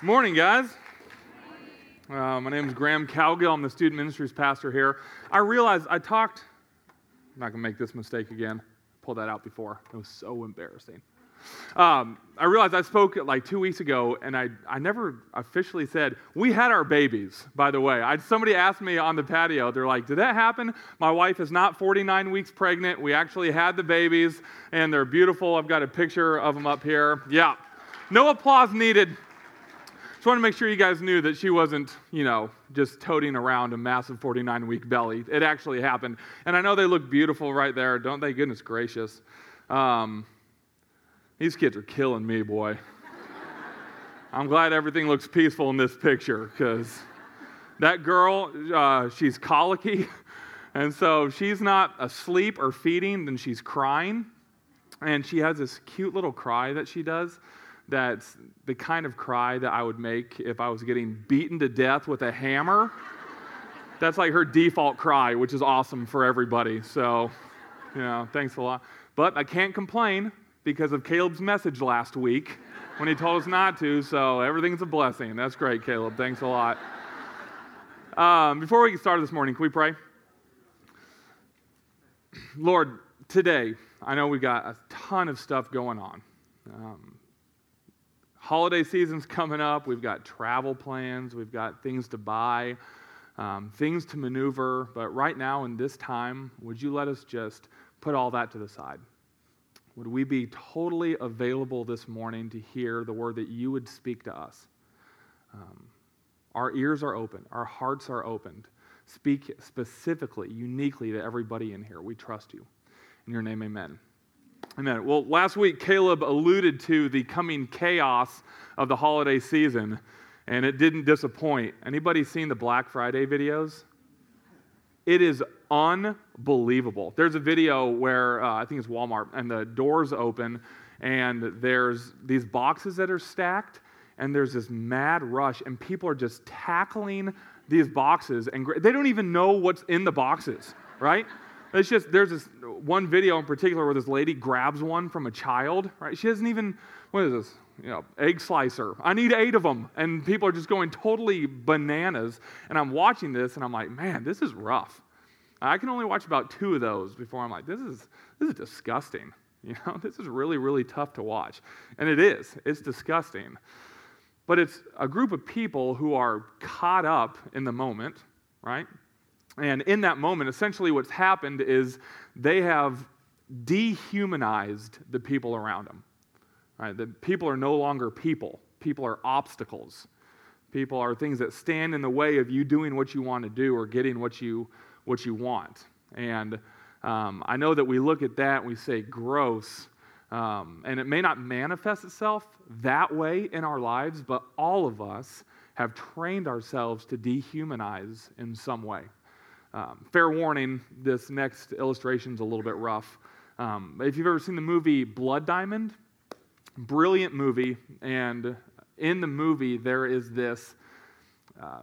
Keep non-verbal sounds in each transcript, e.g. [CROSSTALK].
Morning, guys. Uh, my name is Graham Cowgill. I'm the student ministries pastor here. I realized I talked, I'm not going to make this mistake again. Pulled that out before. It was so embarrassing. Um, I realized I spoke like two weeks ago, and I, I never officially said, We had our babies, by the way. I, somebody asked me on the patio, they're like, Did that happen? My wife is not 49 weeks pregnant. We actually had the babies, and they're beautiful. I've got a picture of them up here. Yeah. No applause needed. Just want to make sure you guys knew that she wasn't, you know, just toting around a massive 49 week belly. It actually happened. And I know they look beautiful right there, don't they? Goodness gracious. Um, these kids are killing me, boy. [LAUGHS] I'm glad everything looks peaceful in this picture because that girl, uh, she's colicky. [LAUGHS] And so she's not asleep or feeding, then she's crying. And she has this cute little cry that she does that's the kind of cry that I would make if I was getting beaten to death with a hammer. That's like her default cry, which is awesome for everybody. So, you know, thanks a lot. But I can't complain because of Caleb's message last week when he told us not to. So everything's a blessing. That's great, Caleb. Thanks a lot. Um, before we get started this morning, can we pray? Lord, today, I know we've got a ton of stuff going on. Um, holiday season's coming up. We've got travel plans, we've got things to buy, um, things to maneuver. But right now, in this time, would you let us just put all that to the side? Would we be totally available this morning to hear the word that you would speak to us? Um, our ears are open, our hearts are opened. Speak specifically, uniquely to everybody in here. We trust you. In your name, amen. Amen. Well, last week Caleb alluded to the coming chaos of the holiday season, and it didn't disappoint. Anybody seen the Black Friday videos? It is unbelievable. There's a video where uh, I think it's Walmart, and the doors open, and there's these boxes that are stacked, and there's this mad rush, and people are just tackling these boxes, and they don't even know what's in the boxes, right? It's just, there's this one video in particular where this lady grabs one from a child, right? She doesn't even, what is this? You know, egg slicer. I need eight of them. And people are just going totally bananas. And I'm watching this and I'm like, man, this is rough. I can only watch about two of those before I'm like, this is, this is disgusting. [LAUGHS] You know, this is really, really tough to watch. And it is, it's disgusting. But it's a group of people who are caught up in the moment, right? And in that moment, essentially what's happened is they have dehumanized the people around them. Right? The people are no longer people, people are obstacles. People are things that stand in the way of you doing what you want to do or getting what you, what you want. And um, I know that we look at that and we say, gross. Um, and it may not manifest itself that way in our lives, but all of us have trained ourselves to dehumanize in some way. Um, fair warning, this next illustration is a little bit rough. Um, if you've ever seen the movie Blood Diamond, brilliant movie, and in the movie there is this uh,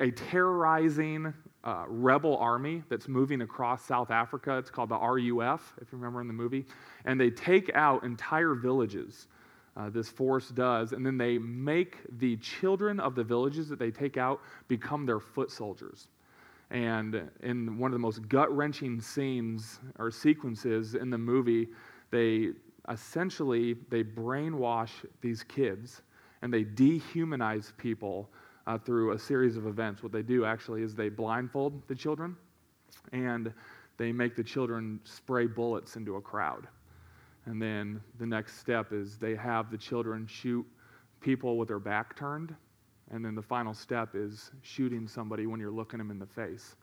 a terrorizing uh, rebel army that's moving across South Africa. It's called the RUF, if you remember in the movie, and they take out entire villages. Uh, this force does, and then they make the children of the villages that they take out become their foot soldiers. And in one of the most gut wrenching scenes or sequences in the movie, they essentially they brainwash these kids and they dehumanize people uh, through a series of events. What they do actually is they blindfold the children and they make the children spray bullets into a crowd. And then the next step is they have the children shoot people with their back turned and then the final step is shooting somebody when you're looking them in the face.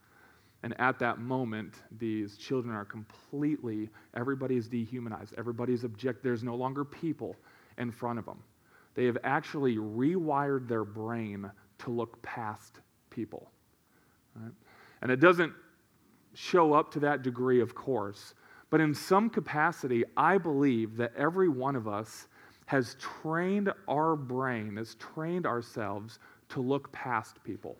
And at that moment, these children are completely, everybody is dehumanized. Everybody's object. There's no longer people in front of them. They have actually rewired their brain to look past people. Right? And it doesn't show up to that degree, of course, but in some capacity, I believe that every one of us has trained our brain, has trained ourselves to look past people.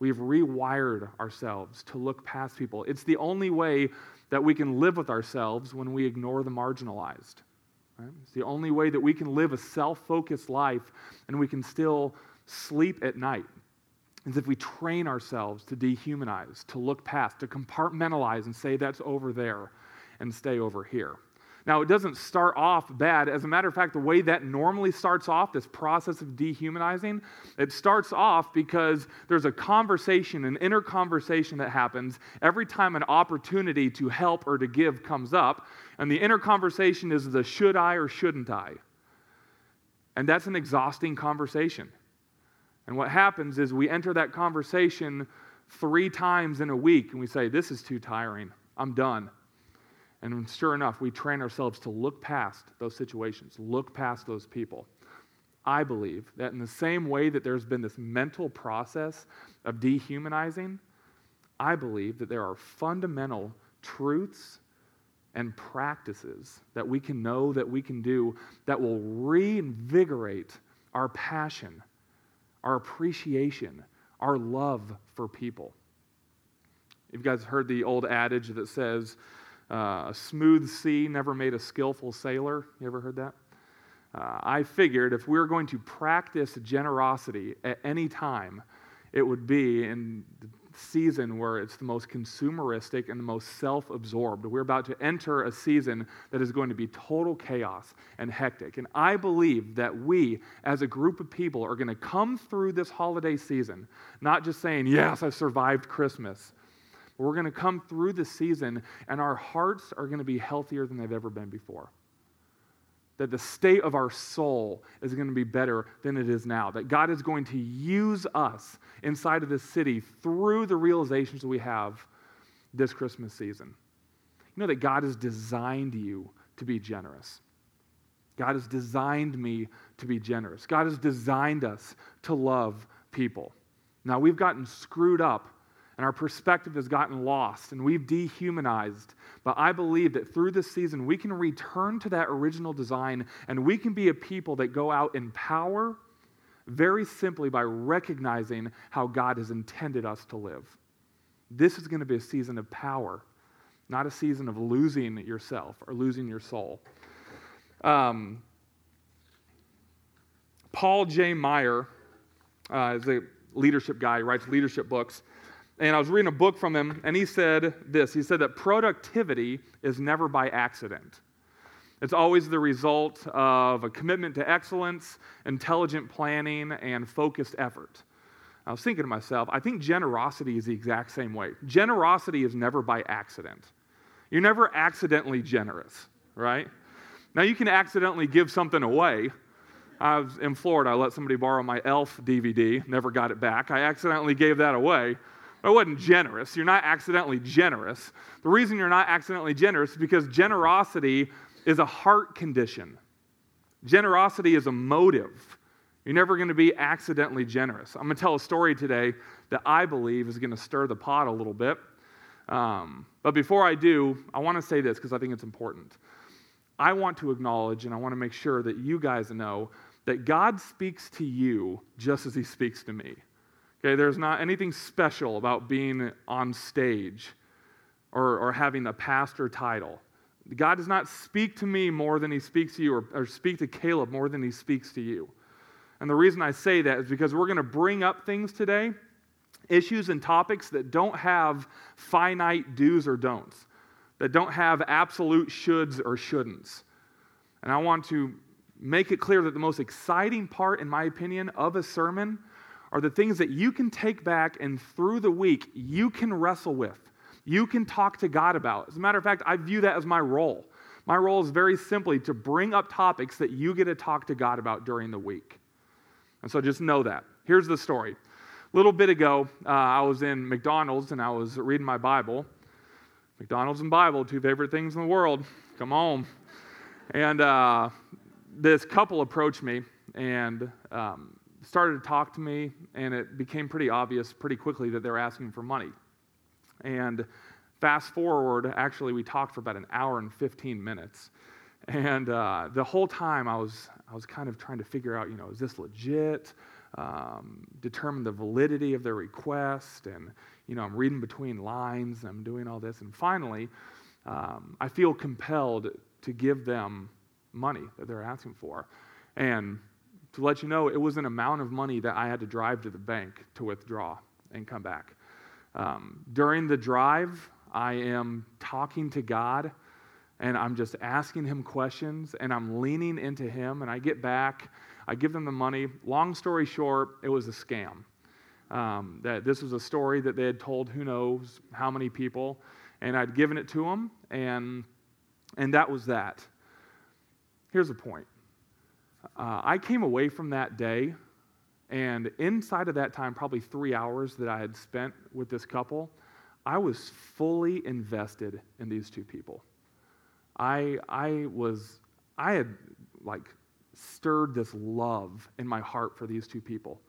We've rewired ourselves to look past people. It's the only way that we can live with ourselves when we ignore the marginalized. Right? It's the only way that we can live a self focused life and we can still sleep at night is if we train ourselves to dehumanize, to look past, to compartmentalize and say that's over there and stay over here. Now, it doesn't start off bad. As a matter of fact, the way that normally starts off, this process of dehumanizing, it starts off because there's a conversation, an inner conversation that happens every time an opportunity to help or to give comes up. And the inner conversation is the should I or shouldn't I? And that's an exhausting conversation. And what happens is we enter that conversation three times in a week and we say, This is too tiring. I'm done. And sure enough, we train ourselves to look past those situations, look past those people. I believe that in the same way that there's been this mental process of dehumanizing, I believe that there are fundamental truths and practices that we can know, that we can do, that will reinvigorate our passion, our appreciation, our love for people. You guys heard the old adage that says, uh, a smooth sea never made a skillful sailor. You ever heard that? Uh, I figured if we were going to practice generosity at any time, it would be in the season where it's the most consumeristic and the most self absorbed. We're about to enter a season that is going to be total chaos and hectic. And I believe that we, as a group of people, are going to come through this holiday season not just saying, Yes, I survived Christmas we're going to come through the season and our hearts are going to be healthier than they've ever been before. That the state of our soul is going to be better than it is now. That God is going to use us inside of this city through the realizations that we have this Christmas season. You know that God has designed you to be generous. God has designed me to be generous. God has designed us to love people. Now, we've gotten screwed up and our perspective has gotten lost and we've dehumanized. But I believe that through this season, we can return to that original design and we can be a people that go out in power very simply by recognizing how God has intended us to live. This is going to be a season of power, not a season of losing yourself or losing your soul. Um, Paul J. Meyer uh, is a leadership guy, writes leadership books. And I was reading a book from him, and he said this He said that productivity is never by accident. It's always the result of a commitment to excellence, intelligent planning, and focused effort. I was thinking to myself, I think generosity is the exact same way. Generosity is never by accident. You're never accidentally generous, right? Now, you can accidentally give something away. I was in Florida, I let somebody borrow my Elf DVD, never got it back. I accidentally gave that away. I wasn't generous. You're not accidentally generous. The reason you're not accidentally generous is because generosity is a heart condition. Generosity is a motive. You're never going to be accidentally generous. I'm going to tell a story today that I believe is going to stir the pot a little bit. Um, but before I do, I want to say this because I think it's important. I want to acknowledge and I want to make sure that you guys know that God speaks to you just as he speaks to me. Okay, there's not anything special about being on stage or, or having a pastor title. God does not speak to me more than he speaks to you, or, or speak to Caleb more than he speaks to you. And the reason I say that is because we're going to bring up things today, issues and topics that don't have finite do's or don'ts, that don't have absolute shoulds or shouldn'ts. And I want to make it clear that the most exciting part, in my opinion, of a sermon are the things that you can take back and through the week you can wrestle with. You can talk to God about. As a matter of fact, I view that as my role. My role is very simply to bring up topics that you get to talk to God about during the week. And so just know that. Here's the story. A little bit ago, uh, I was in McDonald's and I was reading my Bible. McDonald's and Bible, two favorite things in the world. Come on. And uh, this couple approached me and um, started to talk to me, and it became pretty obvious pretty quickly that they were asking for money. And fast forward, actually, we talked for about an hour and 15 minutes. And uh, the whole time I was, I was kind of trying to figure out, you know, is this legit? Um, determine the validity of their request. And, you know, I'm reading between lines, I'm doing all this. And finally, um, I feel compelled to give them money that they're asking for. And to let you know, it was an amount of money that I had to drive to the bank to withdraw and come back. Um, during the drive, I am talking to God and I'm just asking him questions and I'm leaning into him. And I get back, I give them the money. Long story short, it was a scam. Um, that this was a story that they had told who knows how many people, and I'd given it to them, and and that was that. Here's the point. Uh, I came away from that day, and inside of that time, probably three hours that I had spent with this couple, I was fully invested in these two people. I, I was, I had like stirred this love in my heart for these two people.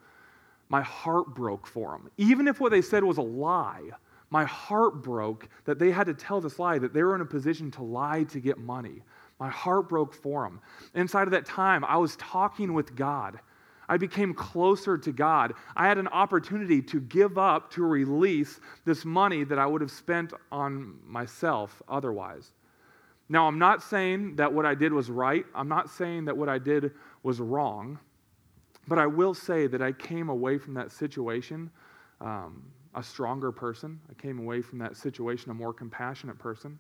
My heart broke for them. Even if what they said was a lie, my heart broke that they had to tell this lie, that they were in a position to lie to get money. My heart broke for him. Inside of that time, I was talking with God. I became closer to God. I had an opportunity to give up, to release this money that I would have spent on myself otherwise. Now, I'm not saying that what I did was right. I'm not saying that what I did was wrong. But I will say that I came away from that situation um, a stronger person. I came away from that situation a more compassionate person.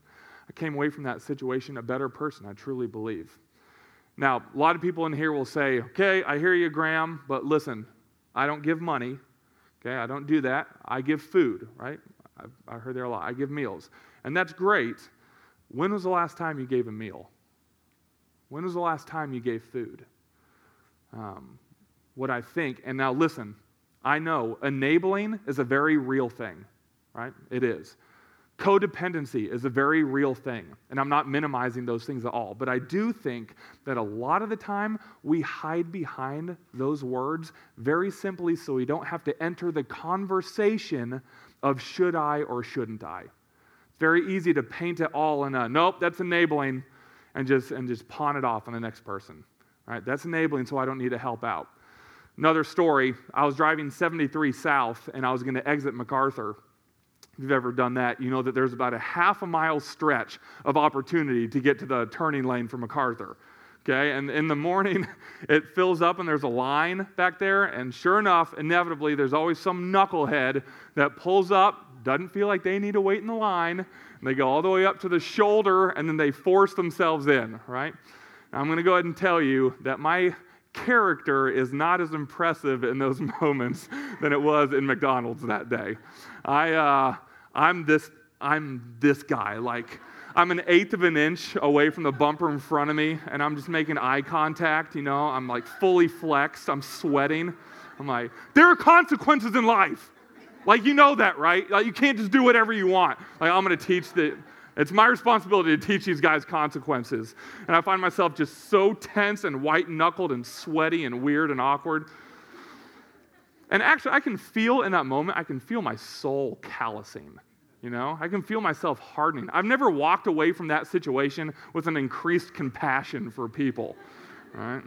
I came away from that situation a better person, I truly believe. Now, a lot of people in here will say, okay, I hear you, Graham, but listen, I don't give money. Okay, I don't do that. I give food, right? I've, I heard there a lot. I give meals. And that's great. When was the last time you gave a meal? When was the last time you gave food? Um, what I think, and now listen, I know enabling is a very real thing, right? It is. Codependency is a very real thing, and I'm not minimizing those things at all. But I do think that a lot of the time we hide behind those words very simply so we don't have to enter the conversation of should I or shouldn't I. It's very easy to paint it all in a nope, that's enabling, and just and just pawn it off on the next person. All right, that's enabling, so I don't need to help out. Another story I was driving 73 south and I was going to exit MacArthur. If you've ever done that, you know that there's about a half a mile stretch of opportunity to get to the turning lane for MacArthur. Okay, and in the morning [LAUGHS] it fills up and there's a line back there, and sure enough, inevitably, there's always some knucklehead that pulls up, doesn't feel like they need to wait in the line, and they go all the way up to the shoulder and then they force themselves in, right? Now, I'm going to go ahead and tell you that my character is not as impressive in those [LAUGHS] moments than it was in McDonald's that day. I, uh, I'm, this, I'm this guy. Like, I'm an eighth of an inch away from the bumper in front of me, and I'm just making eye contact. You know, I'm like fully flexed. I'm sweating. I'm like, there are consequences in life. Like, you know that, right? Like, you can't just do whatever you want. Like, I'm to teach the it's my responsibility to teach these guys consequences. And I find myself just so tense and white knuckled and sweaty and weird and awkward. And actually, I can feel in that moment, I can feel my soul callousing. You know, I can feel myself hardening. I've never walked away from that situation with an increased compassion for people, right?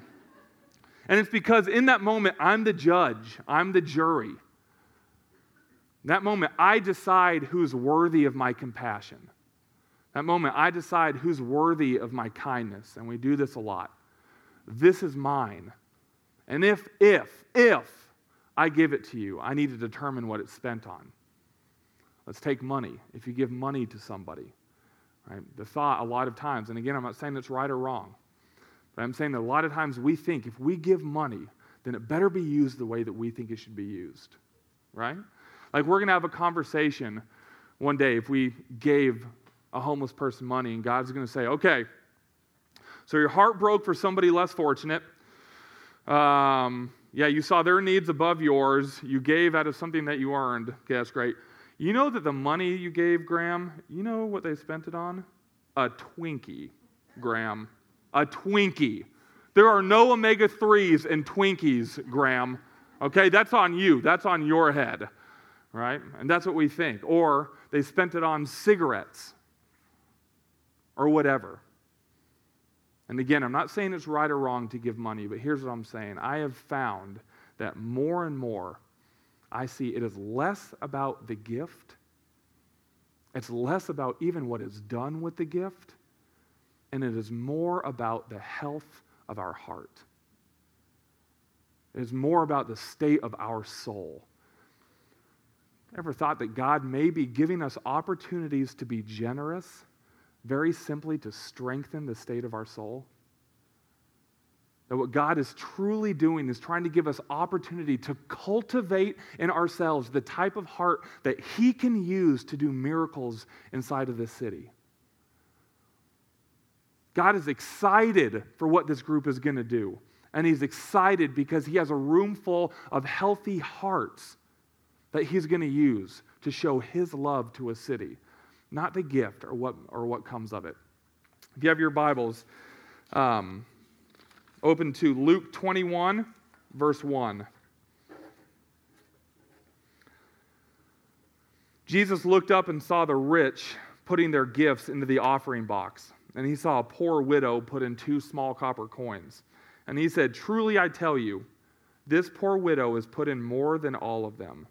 And it's because in that moment, I'm the judge, I'm the jury. In that moment, I decide who's worthy of my compassion. That moment, I decide who's worthy of my kindness, and we do this a lot. This is mine. And if, if, if I give it to you, I need to determine what it's spent on. Let's take money. If you give money to somebody, right? The thought a lot of times, and again, I'm not saying it's right or wrong, but I'm saying that a lot of times we think if we give money, then it better be used the way that we think it should be used, right? Like we're going to have a conversation one day if we gave a homeless person money, and God's going to say, okay, so your heart broke for somebody less fortunate. Um, yeah, you saw their needs above yours. You gave out of something that you earned. Okay, that's great. You know that the money you gave, Graham, you know what they spent it on? A Twinkie, Graham. A Twinkie. There are no omega 3s in Twinkies, Graham. Okay, that's on you. That's on your head, right? And that's what we think. Or they spent it on cigarettes or whatever. And again, I'm not saying it's right or wrong to give money, but here's what I'm saying. I have found that more and more I see it is less about the gift, it's less about even what is done with the gift, and it is more about the health of our heart. It is more about the state of our soul. Ever thought that God may be giving us opportunities to be generous, very simply to strengthen the state of our soul? That what God is truly doing is trying to give us opportunity to cultivate in ourselves the type of heart that He can use to do miracles inside of this city. God is excited for what this group is going to do. And He's excited because He has a room full of healthy hearts that He's going to use to show His love to a city, not the gift or what, or what comes of it. If you have your Bibles, um, open to Luke 21, verse 1. Jesus looked up and saw the rich putting their gifts into the offering box and he saw a poor widow put in two small copper coins. And he said, Truly I tell you, this poor widow has put in more than all of them.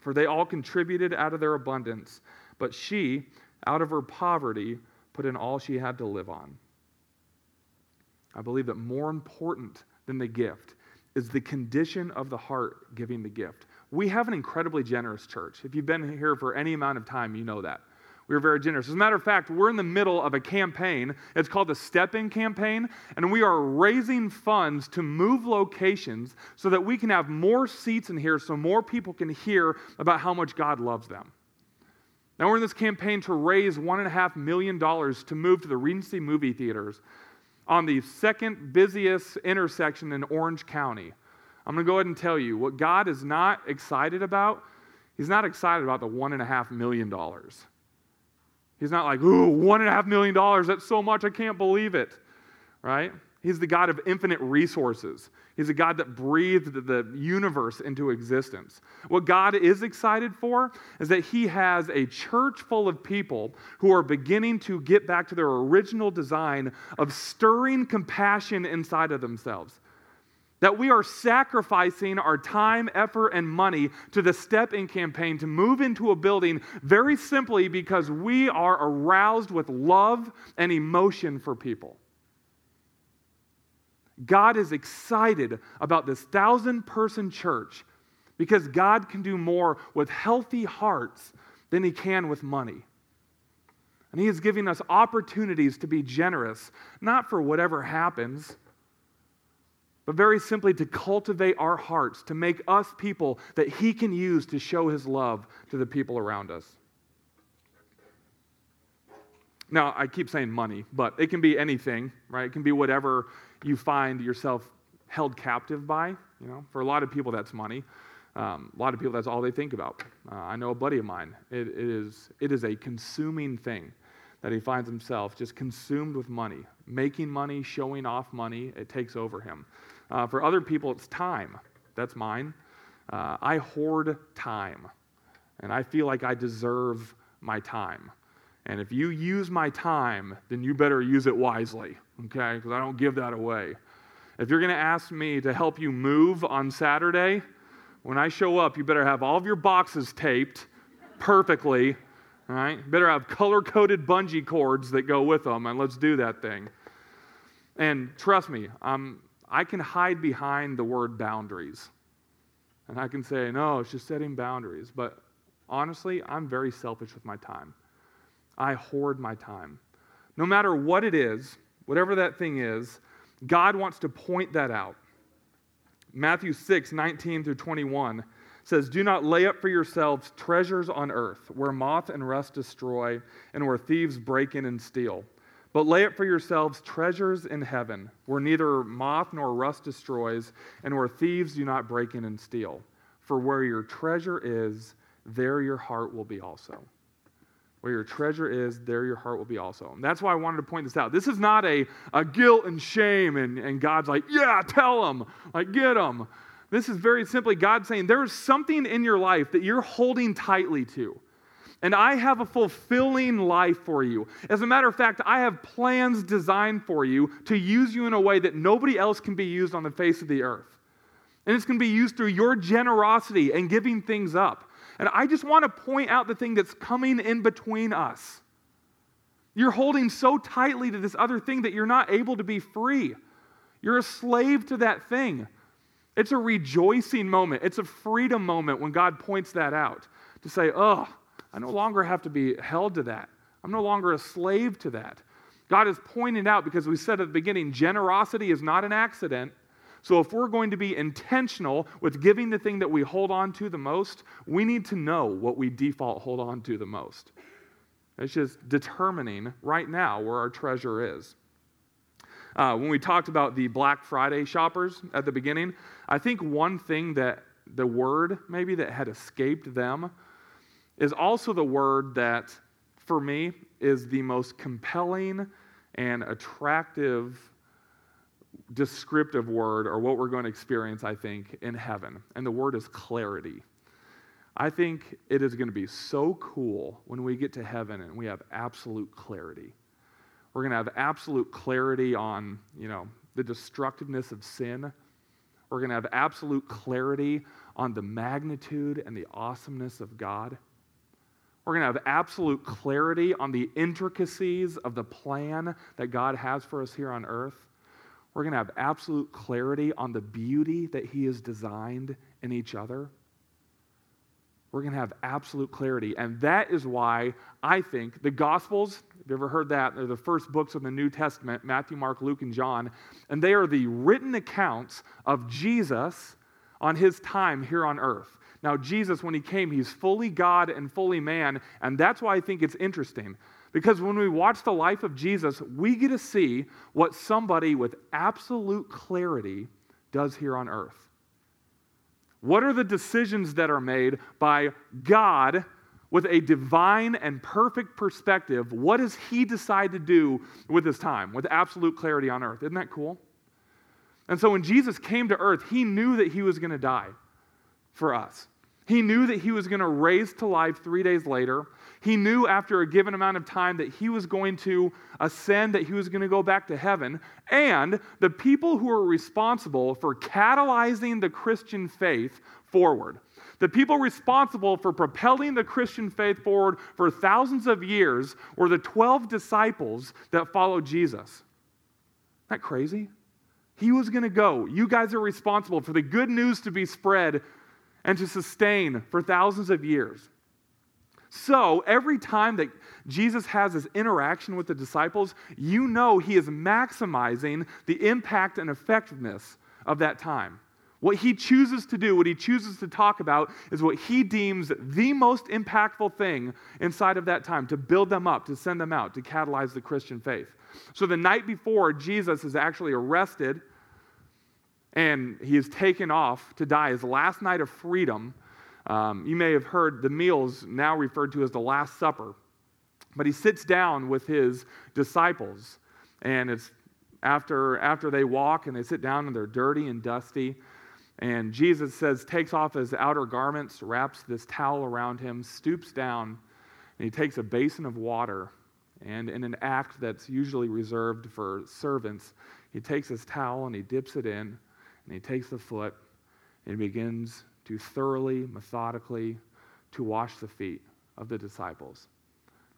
For they all contributed out of their abundance, but she, out of her poverty, put in all she had to live on. I believe that more important than the gift is the condition of the heart giving the gift. We have an incredibly generous church. If you've been here for any amount of time, you know that. We are very generous. As a matter of fact, we're in the middle of a campaign. It's called the Step In campaign, and we are raising funds to move locations so that we can have more seats in here so more people can hear about how much God loves them. Now, we're in this campaign to raise $1.5 million to move to the Regency movie theaters on the second busiest intersection in Orange County. I'm going to go ahead and tell you what God is not excited about. He's not excited about the $1.5 million. He's not like, ooh, one and a half million dollars, that's so much, I can't believe it, right? He's the God of infinite resources. He's a God that breathed the universe into existence. What God is excited for is that He has a church full of people who are beginning to get back to their original design of stirring compassion inside of themselves. That we are sacrificing our time, effort, and money to the Step In campaign to move into a building very simply because we are aroused with love and emotion for people. God is excited about this thousand person church because God can do more with healthy hearts than he can with money. And he is giving us opportunities to be generous, not for whatever happens but very simply to cultivate our hearts, to make us people that He can use to show His love to the people around us. Now, I keep saying money, but it can be anything, right? It can be whatever you find yourself held captive by. You know, for a lot of people, that's money. Um, a lot of people, that's all they think about. Uh, I know a buddy of mine. It, it, is, it is a consuming thing that he finds himself just consumed with money, making money, showing off money. It takes over him. Uh, for other people, it's time. That's mine. Uh, I hoard time, and I feel like I deserve my time. And if you use my time, then you better use it wisely, okay? Because I don't give that away. If you're going to ask me to help you move on Saturday, when I show up, you better have all of your boxes taped perfectly, all right? Better have color coded bungee cords that go with them, and let's do that thing. And trust me, I can hide behind the word boundaries. And I can say, no, it's just setting boundaries. But honestly, I'm very selfish with my time. I hoard my time. No matter what it is, whatever that thing is, God wants to point that out. Matthew 6, 19 through 21 says, Do not lay up for yourselves treasures on earth, where moth and rust destroy, and where thieves break in and steal but lay up for yourselves treasures in heaven, where neither moth nor rust destroys, and where thieves do not break in and steal. For where your treasure is, there your heart will be also. Where your treasure is, there your heart will be also. And that's why I wanted to point this out. This is not a, a guilt and shame, and, and God's like, yeah, tell them, like, get them. This is very simply God saying, there is something in your life that you're holding tightly to and I have a fulfilling life for you. As a matter of fact, I have plans designed for you to use you in a way that nobody else can be used on the face of the earth. And it's going to be used through your generosity and giving things up. And I just want to point out the thing that's coming in between us. You're holding so tightly to this other thing that you're not able to be free. You're a slave to that thing. It's a rejoicing moment. It's a freedom moment when God points that out to say, oh, I no longer have to be held to that. I'm no longer a slave to that. God is pointing out because we said at the beginning, generosity is not an accident. So if we're going to be intentional with giving the thing that we hold on to the most, we need to know what we default hold on to the most. It's just determining right now where our treasure is. Uh, when we talked about the Black Friday shoppers at the beginning, I think one thing that the word maybe that had escaped them is also the word that, for me, is the most compelling and attractive descriptive word or what we're going to experience, I think, in heaven. And the word is clarity. I think it is going to be so cool when we get to heaven and we have absolute clarity. We're going to have absolute clarity on, you know, the destructiveness of sin. We're going to have absolute clarity on the magnitude and the awesomeness of God. We're going to have absolute clarity on the intricacies of the plan that God has for us here on earth. We're going to have absolute clarity on the beauty that He has designed in each other we're going to have absolute clarity. And that is why I think the Gospels, have you ever heard that? They're the first books of the New Testament Matthew, Mark, Luke, and John. And they are the written accounts of Jesus on his time here on earth. Now, Jesus, when he came, he's fully God and fully man. And that's why I think it's interesting. Because when we watch the life of Jesus, we get to see what somebody with absolute clarity does here on earth. What are the decisions that are made by God with a divine and perfect perspective? What does He decide to do with His time, with absolute clarity on earth? Isn't that cool? And so when Jesus came to earth, He knew that He was going to die for us. He knew that He was going to raise to life three days later. He knew after a given amount of time that he was going to ascend, that he was going to go back to heaven. And the people who were responsible for catalyzing the Christian faith forward, the people responsible for propelling the Christian faith forward for thousands of years were the 12 disciples that followed Jesus. Isn't that crazy? He was going to go. You guys are responsible for the good news to be spread and to sustain for thousands of years. So every time that Jesus has this interaction with the disciples, you know he is maximizing the impact and effectiveness of that time. What he chooses to do, what he chooses to talk about, is what he deems the most impactful thing inside of that time to build them up, to send them out, to catalyze the Christian faith. So the night before, Jesus is actually arrested and he is taken off to die, his last night of freedom um, you may have heard the meals now referred to as the Last Supper. But he sits down with his disciples, and it's after, after they walk and they sit down and they're dirty and dusty. And Jesus says, takes off his outer garments, wraps this towel around him, stoops down, and he takes a basin of water. And in an act that's usually reserved for servants, he takes his towel and he dips it in, and he takes the foot and he begins to thoroughly, methodically, to wash the feet of the disciples,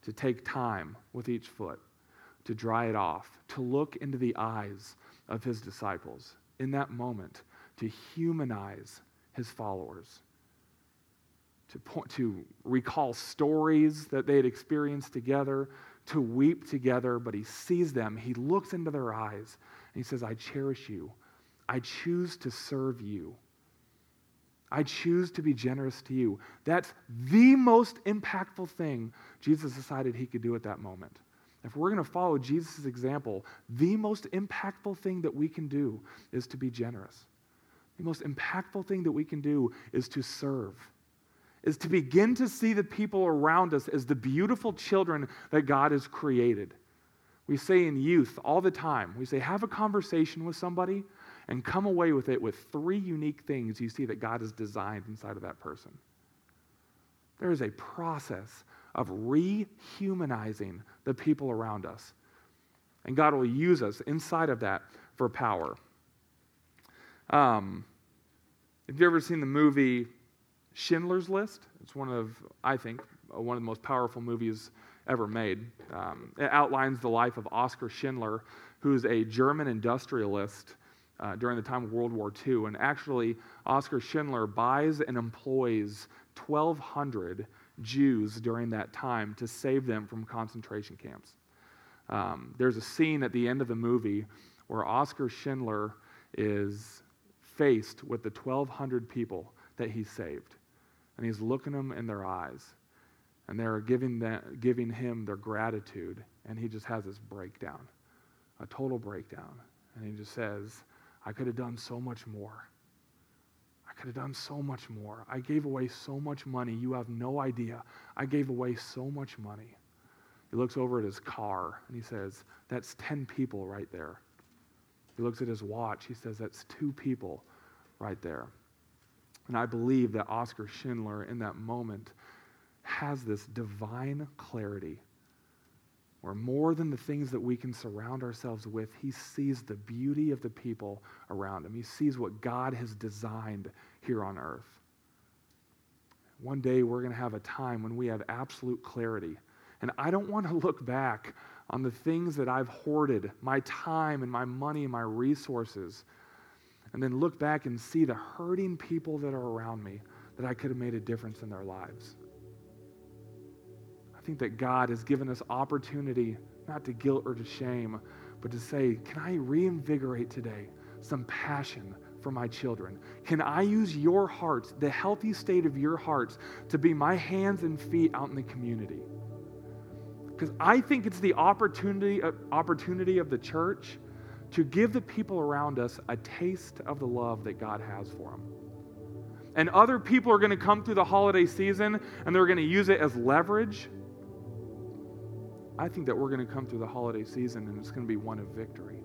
to take time with each foot, to dry it off, to look into the eyes of his disciples in that moment, to humanize his followers, to, point, to recall stories that they had experienced together, to weep together, but he sees them, he looks into their eyes, and he says, I cherish you. I choose to serve you. I choose to be generous to you. That's the most impactful thing Jesus decided he could do at that moment. If we're going to follow Jesus' example, the most impactful thing that we can do is to be generous. The most impactful thing that we can do is to serve, is to begin to see the people around us as the beautiful children that God has created. We say in youth all the time, we say, have a conversation with somebody and come away with it with three unique things you see that God has designed inside of that person. There is a process of rehumanizing the people around us. And God will use us inside of that for power. Um, have you ever seen the movie Schindler's List? It's one of, I think, one of the most powerful movies ever made. Um, it outlines the life of Oskar Schindler, who's a German industrialist uh, during the time of World War II. And actually, Oskar Schindler buys and employs 1,200 Jews during that time to save them from concentration camps. Um, there's a scene at the end of the movie where Oskar Schindler is faced with the 1,200 people that he saved. And he's looking them in their eyes. And they're giving, that, giving him their gratitude. And he just has this breakdown, a total breakdown. And he just says, I could have done so much more. I could have done so much more. I gave away so much money. You have no idea. I gave away so much money. He looks over at his car and he says, That's 10 people right there. He looks at his watch. He says, That's two people right there. And I believe that Oskar Schindler, in that moment, has this divine clarity where more than the things that we can surround ourselves with, he sees the beauty of the people around him. He sees what God has designed here on earth. One day we're going to have a time when we have absolute clarity. And I don't want to [LAUGHS] look back on the things that I've hoarded, my time and my money and my resources, and then look back and see the hurting people that are around me that I could have made a difference in their lives. Think that God has given us opportunity not to guilt or to shame, but to say, can I reinvigorate today some passion for my children? Can I use your hearts, the healthy state of your hearts, to be my hands and feet out in the community? Because I think it's the opportunity, uh, opportunity of the church to give the people around us a taste of the love that God has for them. And other people are going to come through the holiday season and they're going to use it as leverage. I think that we're going to come through the holiday season and it's going to be one of victory.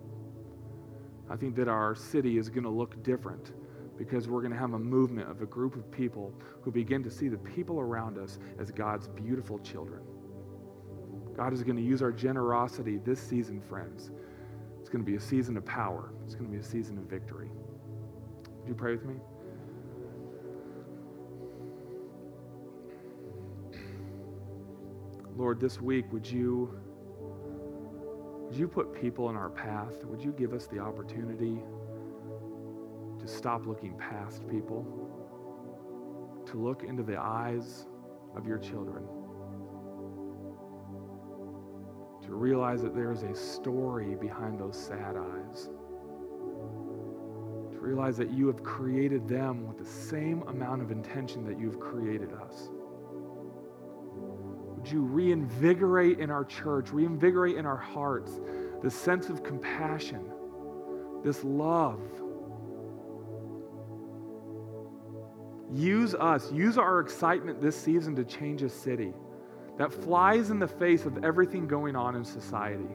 I think that our city is going to look different because we're going to have a movement of a group of people who begin to see the people around us as God's beautiful children. God is going to use our generosity this season, friends, It's going to be a season of power, it's going to be a season of victory. Would you pray with me? Lord, this week, would you, would you put people in our path? Would you give us the opportunity to stop looking past people, to look into the eyes of your children? to realize that there is a story behind those sad eyes. To realize that you have created them with the same amount of intention that you've created us. You reinvigorate in our church, reinvigorate in our hearts this sense of compassion, this love? Use us, use our excitement this season to change a city that flies in the face of everything going on in society.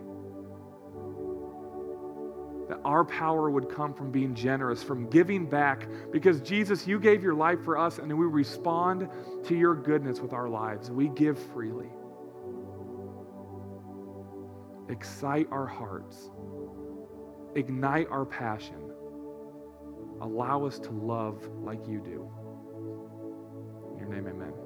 That our power would come from being generous, from giving back, because Jesus, you gave your life for us, and we respond to your goodness with our lives. We give freely. Excite our hearts, ignite our passion, allow us to love like you do. In your name, amen.